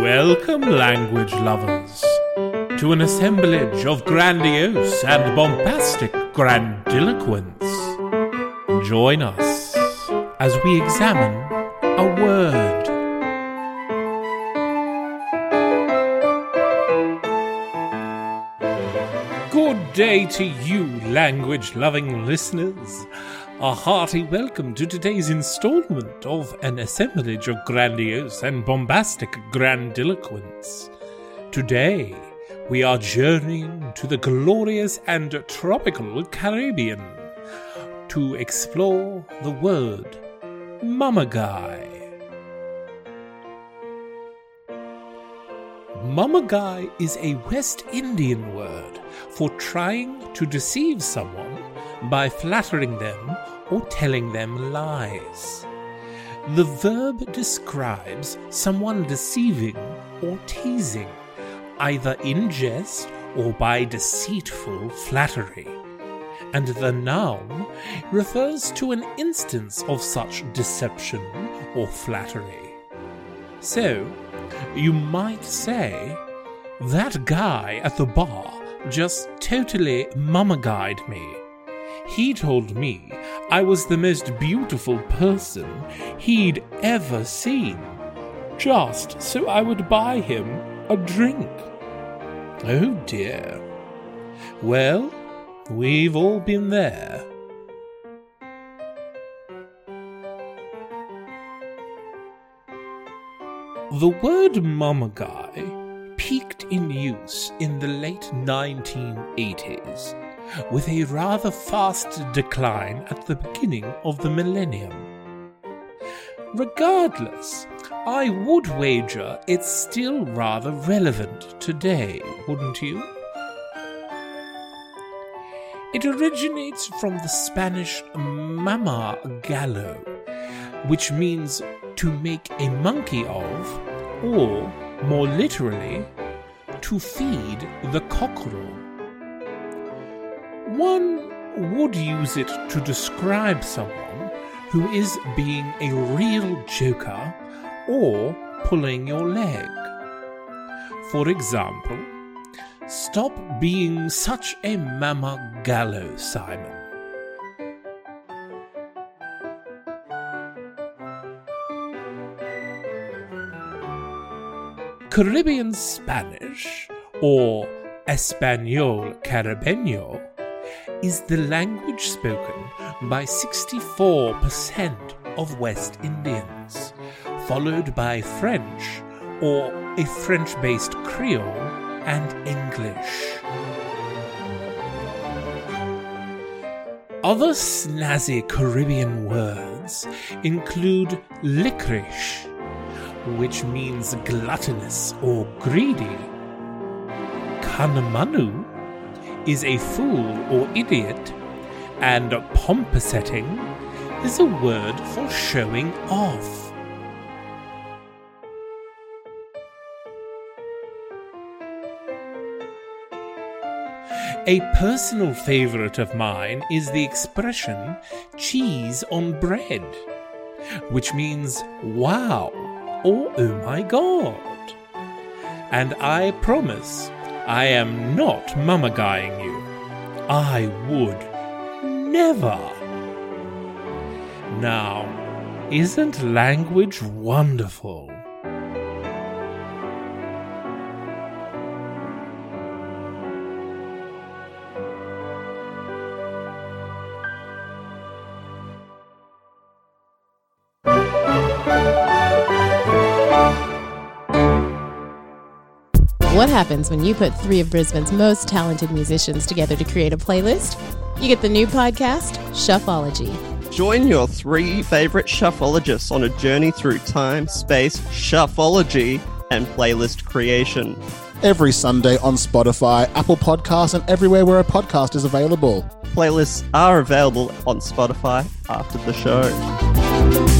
Welcome, language lovers, to an assemblage of grandiose and bombastic grandiloquence. Join us as we examine a word. Good day to you, language loving listeners. A hearty welcome to today's installment of an assemblage of grandiose and bombastic grandiloquence. Today, we are journeying to the glorious and tropical Caribbean to explore the word Mamaguy. Mamaguy is a West Indian word for trying to deceive someone by flattering them or telling them lies. The verb describes someone deceiving or teasing, either in jest or by deceitful flattery. And the noun refers to an instance of such deception or flattery. So, you might say, that guy at the bar just totally mummified me. He told me I was the most beautiful person he'd ever seen, just so I would buy him a drink. Oh dear. Well, we've all been there. The word mamaguy peaked in use in the late 1980s, with a rather fast decline at the beginning of the millennium. Regardless, I would wager it's still rather relevant today, wouldn't you? It originates from the Spanish mama gallo, which means to make a monkey of, or, more literally, to feed the cockerel. One would use it to describe someone who is being a real joker or pulling your leg. For example, stop being such a mama gallo, Simon. Caribbean Spanish, or Espanol Caribeño, is the language spoken by 64% of West Indians, followed by French, or a French based Creole, and English. Other snazzy Caribbean words include licorice, which means gluttonous or greedy. Cunumunu is a fool or idiot, and pomposetting is a word for showing off. A personal favorite of mine is the expression cheese on bread, which means wow or oh my god. And I promise I am not mummifying you. I would never. Now, isn't language wonderful? What happens when you put three of Brisbane's most talented musicians together to create a playlist? You get the new podcast, Shuffology. Join your three favorite shuffleologists on a journey through time, space, shuffleology, and playlist creation. Every Sunday on Spotify, Apple Podcasts, and everywhere where a podcast is available. Playlists are available on Spotify after the show.